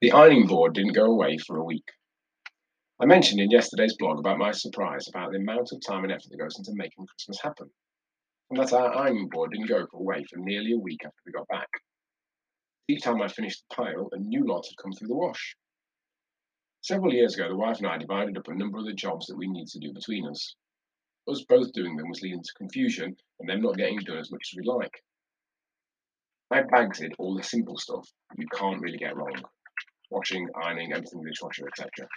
The ironing board didn't go away for a week. I mentioned in yesterday's blog about my surprise about the amount of time and effort that goes into making Christmas happen, and that our ironing board didn't go away for nearly a week after we got back. Each time I finished the pile, a new lot had come through the wash. Several years ago, the wife and I divided up a number of the jobs that we need to do between us. Us both doing them was leading to confusion and them not getting done as much as we'd like. I Bagsid all the simple stuff you can't really get wrong washing, ironing, the dishwasher, etc.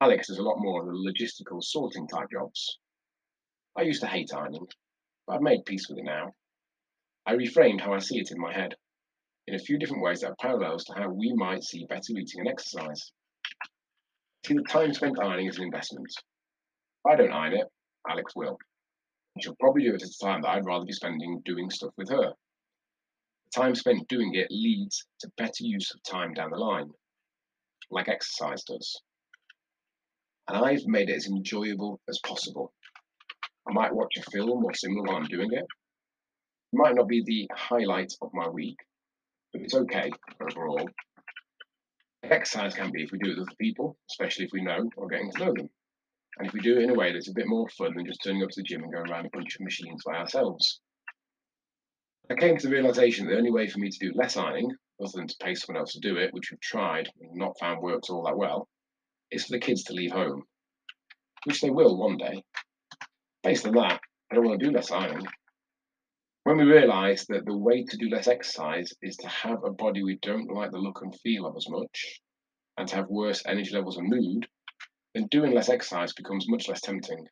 Alex does a lot more of the logistical sorting type jobs. I used to hate ironing, but I've made peace with it now. I reframed how I see it in my head in a few different ways that are parallels to how we might see better eating and exercise. See, the time spent ironing is an investment. If I don't iron it, Alex will. And she'll probably do it at a time that I'd rather be spending doing stuff with her. The time spent doing it leads to better use of time down the line, like exercise does. And I've made it as enjoyable as possible. I might watch a film or similar while I'm doing it. It might not be the highlight of my week, but it's okay overall. Exercise can be if we do it with other people, especially if we know or getting to know them. And if we do it in a way that's a bit more fun than just turning up to the gym and going around a bunch of machines by ourselves. I came to the realization that the only way for me to do less ironing, other than to pay someone else to do it, which we've tried and not found works all that well, is for the kids to leave home, which they will one day. Based on that, I don't want to do less ironing. When we realise that the way to do less exercise is to have a body we don't like the look and feel of as much, and to have worse energy levels and mood, then doing less exercise becomes much less tempting.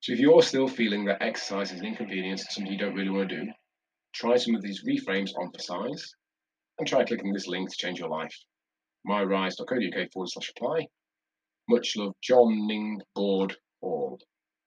So if you're still feeling that exercise is an inconvenience something you don't really want to do, try some of these reframes on for size and try clicking this link to change your life. myrise.co.uk forward slash apply. Much love, John Ning Board